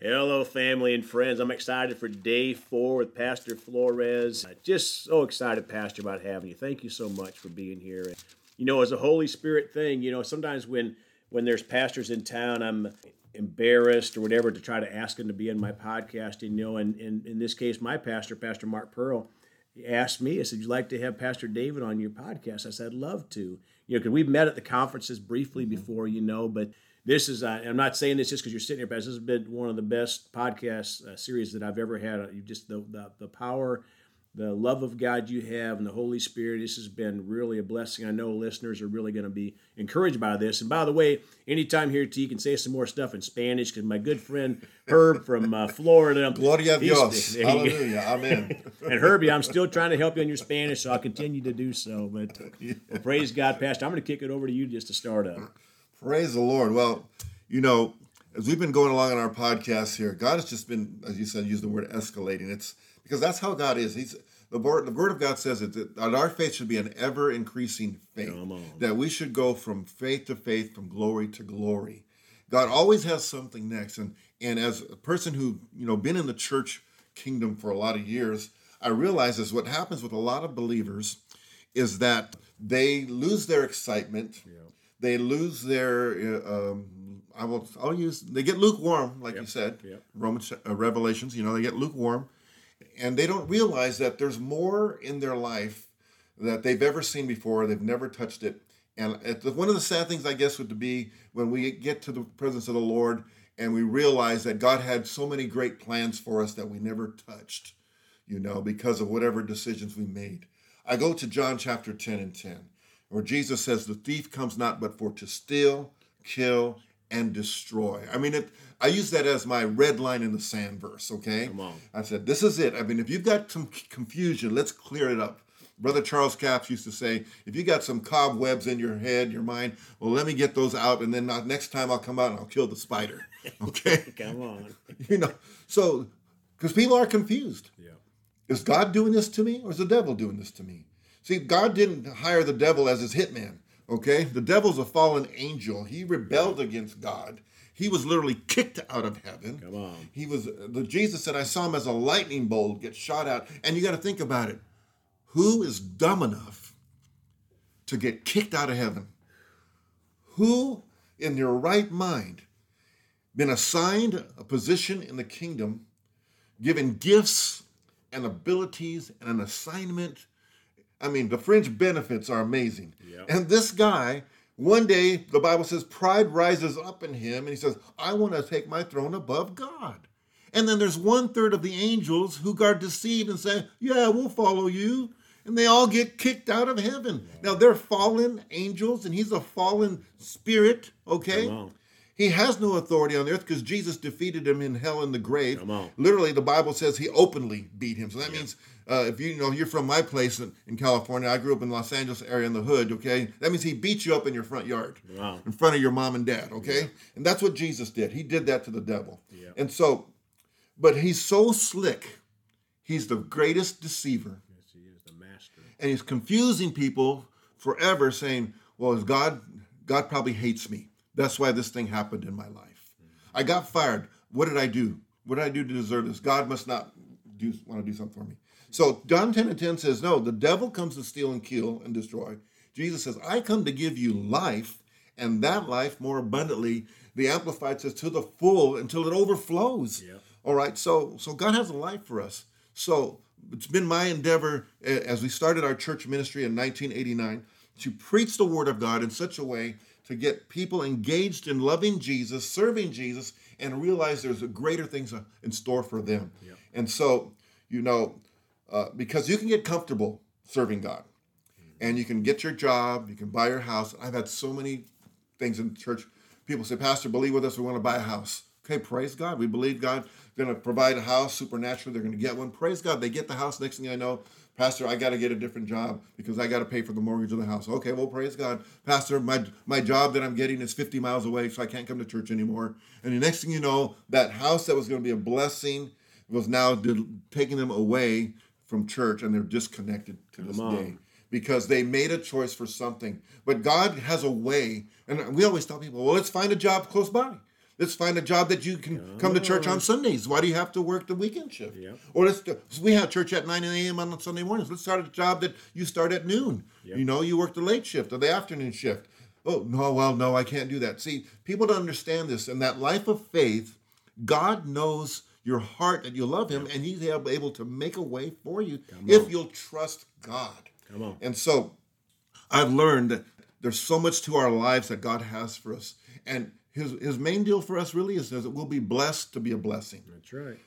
Hello, family and friends. I'm excited for day four with Pastor Flores. Uh, just so excited, Pastor, about having you. Thank you so much for being here. And, You know, as a Holy Spirit thing, you know, sometimes when when there's pastors in town, I'm embarrassed or whatever to try to ask them to be in my podcast. You know, and, and in this case, my pastor, Pastor Mark Pearl, asked me, I said, You'd like to have Pastor David on your podcast? I said, I'd love to. You know, because we've met at the conferences briefly mm-hmm. before, you know, but this is uh, i'm not saying this just because you're sitting here but this has been one of the best podcast uh, series that i've ever had. You just the, the, the power the love of god you have and the holy spirit this has been really a blessing. I know listeners are really going to be encouraged by this. And by the way anytime here too you can say some more stuff in spanish because my good friend herb from uh, florida gloria dios. hallelujah. Amen. And herbie i'm still trying to help you on your spanish so i'll continue to do so. But well, praise god pastor. I'm going to kick it over to you just to start up Praise the Lord. Well, you know, as we've been going along on our podcast here, God has just been, as you said, use the word escalating. It's because that's how God is. He's the word, the word of God says it, that our faith should be an ever increasing faith. That we should go from faith to faith, from glory to glory. God always has something next. And and as a person who, you know, been in the church kingdom for a lot of years, I realize is what happens with a lot of believers is that they lose their excitement. Yeah they lose their. Uh, um, I will. I'll use. They get lukewarm, like yep. you said. Yep. Romans uh, Revelations. You know, they get lukewarm, and they don't realize that there's more in their life that they've ever seen before. They've never touched it. And one of the sad things, I guess, would be when we get to the presence of the Lord and we realize that God had so many great plans for us that we never touched, you know, because of whatever decisions we made. I go to John chapter 10 and 10 where Jesus says, The thief comes not but for to steal, kill, and destroy. I mean, it, I use that as my red line in the sand verse, okay? Come on. I said, This is it. I mean, if you've got some confusion, let's clear it up. Brother Charles Capps used to say, if you got some cobwebs in your head, your mind, well, let me get those out, and then next time I'll come out and I'll kill the spider. Okay? come on. you know, so, because people are confused. Yeah. Is God doing this to me, or is the devil doing this to me? See, God didn't hire the devil as his hitman, okay? The devil's a fallen angel. He rebelled against God. He was literally kicked out of heaven. Come on. He was the Jesus said, I saw him as a lightning bolt get shot out. And you got to think about it. Who is dumb enough to get kicked out of heaven? Who in their right mind been assigned a position in the kingdom, given gifts and abilities and an assignment I mean, the fringe benefits are amazing. Yep. And this guy, one day, the Bible says, pride rises up in him, and he says, I want to take my throne above God. And then there's one third of the angels who got deceived and say, Yeah, we'll follow you. And they all get kicked out of heaven. Now they're fallen angels, and he's a fallen spirit, okay? He has no authority on the earth because Jesus defeated him in hell and the grave. Literally, the Bible says he openly beat him. So that yeah. means uh, if you, you know you're from my place in, in, California, I grew up in Los Angeles area in the hood. Okay, that means he beat you up in your front yard, wow. in front of your mom and dad. Okay, yeah. and that's what Jesus did. He did that to the devil. Yeah. And so, but he's so slick. He's the greatest deceiver. Yes, he is the master. And he's confusing people forever, saying, "Well, is God? God probably hates me." That's why this thing happened in my life. I got fired. What did I do? What did I do to deserve this? God must not do want to do something for me. So John 10 and 10 says, No, the devil comes to steal and kill and destroy. Jesus says, I come to give you life, and that life more abundantly. The Amplified says, to the full until it overflows. Yep. All right. So so God has a life for us. So it's been my endeavor eh, as we started our church ministry in 1989 to preach the word of God in such a way to get people engaged in loving Jesus, serving Jesus, and realize there's greater things in store for them. Yeah. And so, you know, uh, because you can get comfortable serving God and you can get your job, you can buy your house. I've had so many things in church. People say, Pastor, believe with us, we want to buy a house. Okay, praise God. We believe God going to provide a house supernaturally. They're going to get one. Praise God. They get the house. Next thing I know, Pastor, I got to get a different job because I got to pay for the mortgage of the house. Okay, well, praise God. Pastor, my, my job that I'm getting is 50 miles away, so I can't come to church anymore. And the next thing you know, that house that was going to be a blessing was now taking them away from church, and they're disconnected to this day because they made a choice for something. But God has a way, and we always tell people, well, let's find a job close by. Let's find a job that you can come to church on Sundays. Why do you have to work the weekend shift? Yeah. Or let's do, so we have church at 9 a.m. on Sunday mornings. Let's start a job that you start at noon. You know, you work the late shift or the afternoon shift. Oh, no, well, no, I can't do that. See, people don't understand this. And that life of faith, God knows your heart that you love Him, and He's able able to make a way for you if you'll trust God. Come on. And so I've learned that there's so much to our lives that God has for us. And his, his main deal for us really is that we'll be blessed to be a blessing. That's right.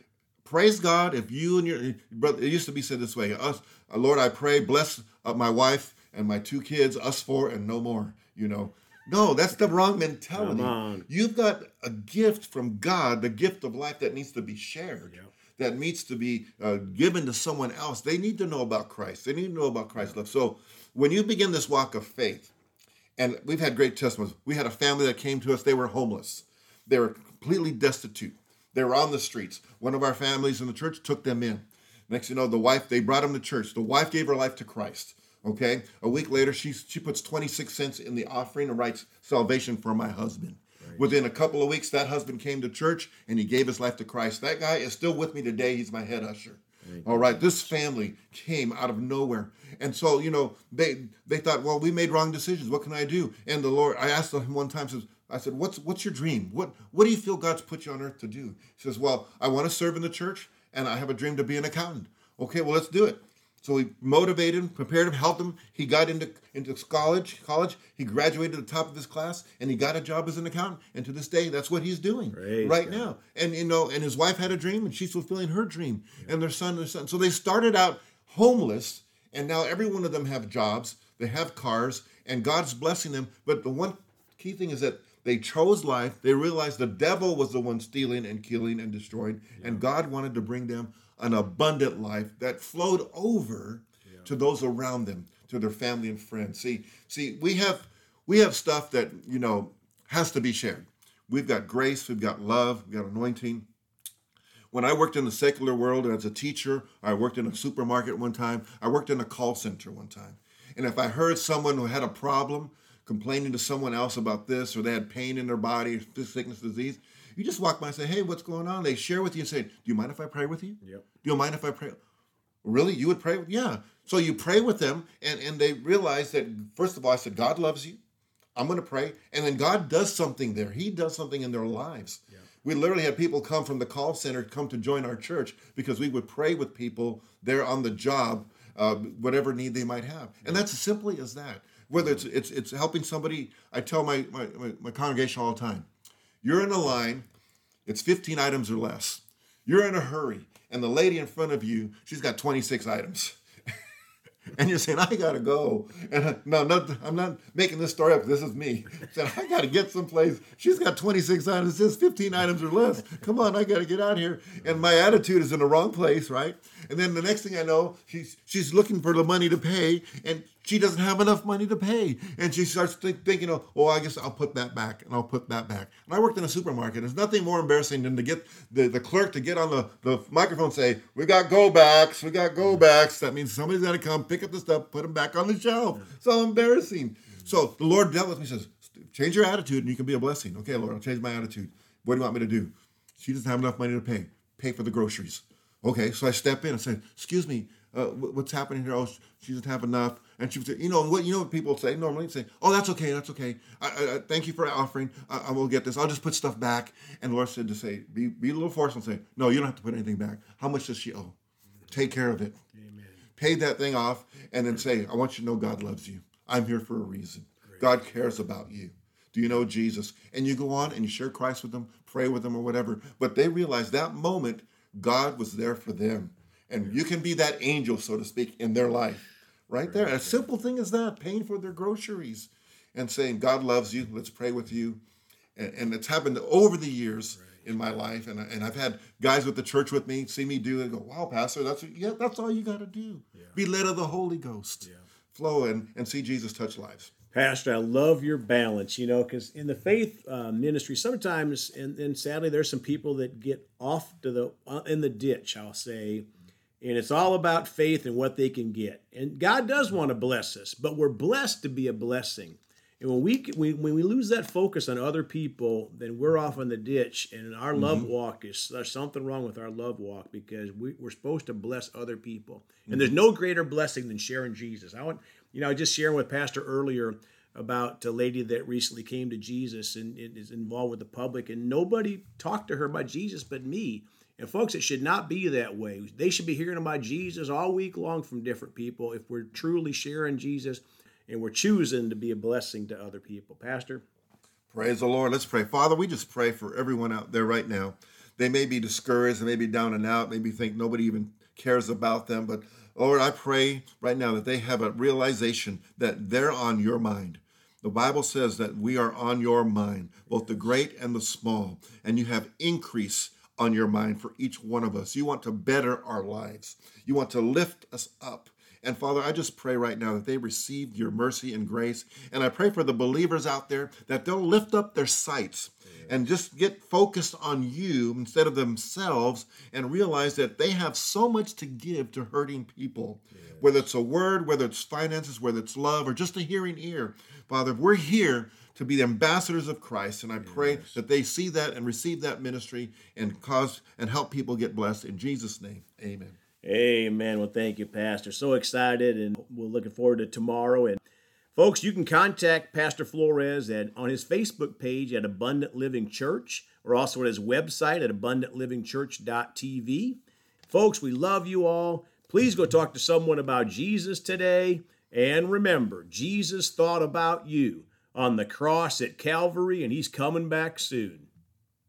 Praise God if you and your brother, it used to be said this way us, uh, Lord, I pray, bless uh, my wife and my two kids, us four, and no more, you know. No, that's the wrong mentality. Come on. You've got a gift from God, the gift of life that needs to be shared, Yeah. that needs to be uh, given to someone else. They need to know about Christ. They need to know about Christ's love. So when you begin this walk of faith, and we've had great testimonies. We had a family that came to us, they were homeless. They were completely destitute. They were on the streets. One of our families in the church took them in. Next you know, the wife, they brought them to church. The wife gave her life to Christ. Okay. A week later, she she puts 26 cents in the offering and writes salvation for my husband. Within a couple of weeks, that husband came to church and he gave his life to Christ. That guy is still with me today. He's my head usher. All right, this family came out of nowhere, and so you know they they thought, well, we made wrong decisions. What can I do? And the Lord, I asked him one time, says, I said, what's what's your dream? What what do you feel God's put you on earth to do? He says, well, I want to serve in the church, and I have a dream to be an accountant. Okay, well, let's do it. So we motivated him, prepared him, helped him. He got into into college. College. He graduated at the top of his class, and he got a job as an accountant. And to this day, that's what he's doing Praise right God. now. And you know, and his wife had a dream, and she's fulfilling her dream. And their son, their son. So they started out homeless, and now every one of them have jobs. They have cars, and God's blessing them. But the one key thing is that they chose life. They realized the devil was the one stealing and killing and destroying, and God wanted to bring them an abundant life that flowed over to those around them, to their family and friends. See, see, we have we have stuff that you know has to be shared. We've got grace, we've got love, we've got anointing. When I worked in the secular world as a teacher, I worked in a supermarket one time, I worked in a call center one time. And if I heard someone who had a problem complaining to someone else about this, or they had pain in their body, sickness, disease, you just walk by and say, Hey, what's going on? They share with you and say, Do you mind if I pray with you? Yep. Do you mind if I pray? Really? You would pray? with Yeah. So you pray with them, and, and they realize that, first of all, I said, God loves you. I'm going to pray. And then God does something there. He does something in their lives. We literally had people come from the call center come to join our church because we would pray with people there on the job, uh, whatever need they might have. And that's as simply as that. Whether it's it's, it's helping somebody, I tell my, my, my congregation all the time, you're in a line, it's 15 items or less. You're in a hurry, and the lady in front of you, she's got 26 items. and you're saying, I gotta go. And I, no, not, I'm not making this story up. This is me. Saying, I gotta get someplace. She's got 26 items. It says 15 items or less. Come on, I gotta get out here. And my attitude is in the wrong place, right? And then the next thing I know, she's she's looking for the money to pay, and she doesn't have enough money to pay. And she starts think, thinking, oh, oh, I guess I'll put that back, and I'll put that back. And I worked in a supermarket. There's nothing more embarrassing than to get the, the clerk to get on the, the microphone and say, we got go backs, we got go backs. That means somebody's got to come pick up the stuff, put them back on the shelf. So embarrassing. So the Lord dealt with me, says, change your attitude and you can be a blessing. Okay, Lord, I'll change my attitude. What do you want me to do? She doesn't have enough money to pay. Pay for the groceries. Okay, so I step in and say, excuse me, uh, what's happening here? Oh, she doesn't have enough. And she would say, you know what? You know what people say normally? Say, oh, that's okay, that's okay. I, I, I thank you for offering. I, I will get this. I'll just put stuff back. And the Lord said to say, be, be a little forceful and say, no, you don't have to put anything back. How much does she owe? Take care of it. Pay that thing off, and then say, I want you to know God loves you. I'm here for a reason. God cares about you. Do you know Jesus? And you go on and you share Christ with them, pray with them, or whatever. But they realize that moment, God was there for them. And you can be that angel, so to speak, in their life. Right there. A simple thing as that, paying for their groceries and saying, God loves you. Let's pray with you. And, and it's happened over the years in my life. And, I- and I've had guys with the church with me see me do it and go, wow, Pastor, that's what, yeah, that's all you got to do. Be led of the Holy Ghost. Flow and, and see Jesus touch lives. Pastor, I love your balance, you know, because in the faith uh, ministry, sometimes, and, and sadly, there's some people that get off to the uh, in the ditch, I'll say, and it's all about faith and what they can get. And God does want to bless us, but we're blessed to be a blessing. And when we, we when we lose that focus on other people, then we're off in the ditch, and our mm-hmm. love walk is there's something wrong with our love walk because we, are supposed to bless other people, and mm-hmm. there's no greater blessing than sharing Jesus. I want you know I just sharing with Pastor earlier about a lady that recently came to Jesus and, and is involved with the public, and nobody talked to her about Jesus but me. And folks, it should not be that way. They should be hearing about Jesus all week long from different people if we're truly sharing Jesus and we're choosing to be a blessing to other people. Pastor? Praise the Lord. Let's pray. Father, we just pray for everyone out there right now. They may be discouraged, they may be down and out, maybe think nobody even cares about them. But Lord, I pray right now that they have a realization that they're on your mind. The Bible says that we are on your mind, both the great and the small, and you have increase on your mind for each one of us. You want to better our lives. You want to lift us up. And Father, I just pray right now that they receive your mercy and grace. And I pray for the believers out there that they'll lift up their sights and just get focused on you instead of themselves and realize that they have so much to give to hurting people, yes. whether it's a word, whether it's finances, whether it's love, or just a hearing ear. Father, we're here to be the ambassadors of Christ, and I pray that they see that and receive that ministry and cause and help people get blessed. In Jesus' name, amen. Amen. Well, thank you, Pastor. So excited, and we're looking forward to tomorrow. And folks, you can contact Pastor Flores at, on his Facebook page at Abundant Living Church, or also at his website at abundantlivingchurch.tv. Folks, we love you all. Please go talk to someone about Jesus today. And remember, Jesus thought about you on the cross at Calvary, and he's coming back soon.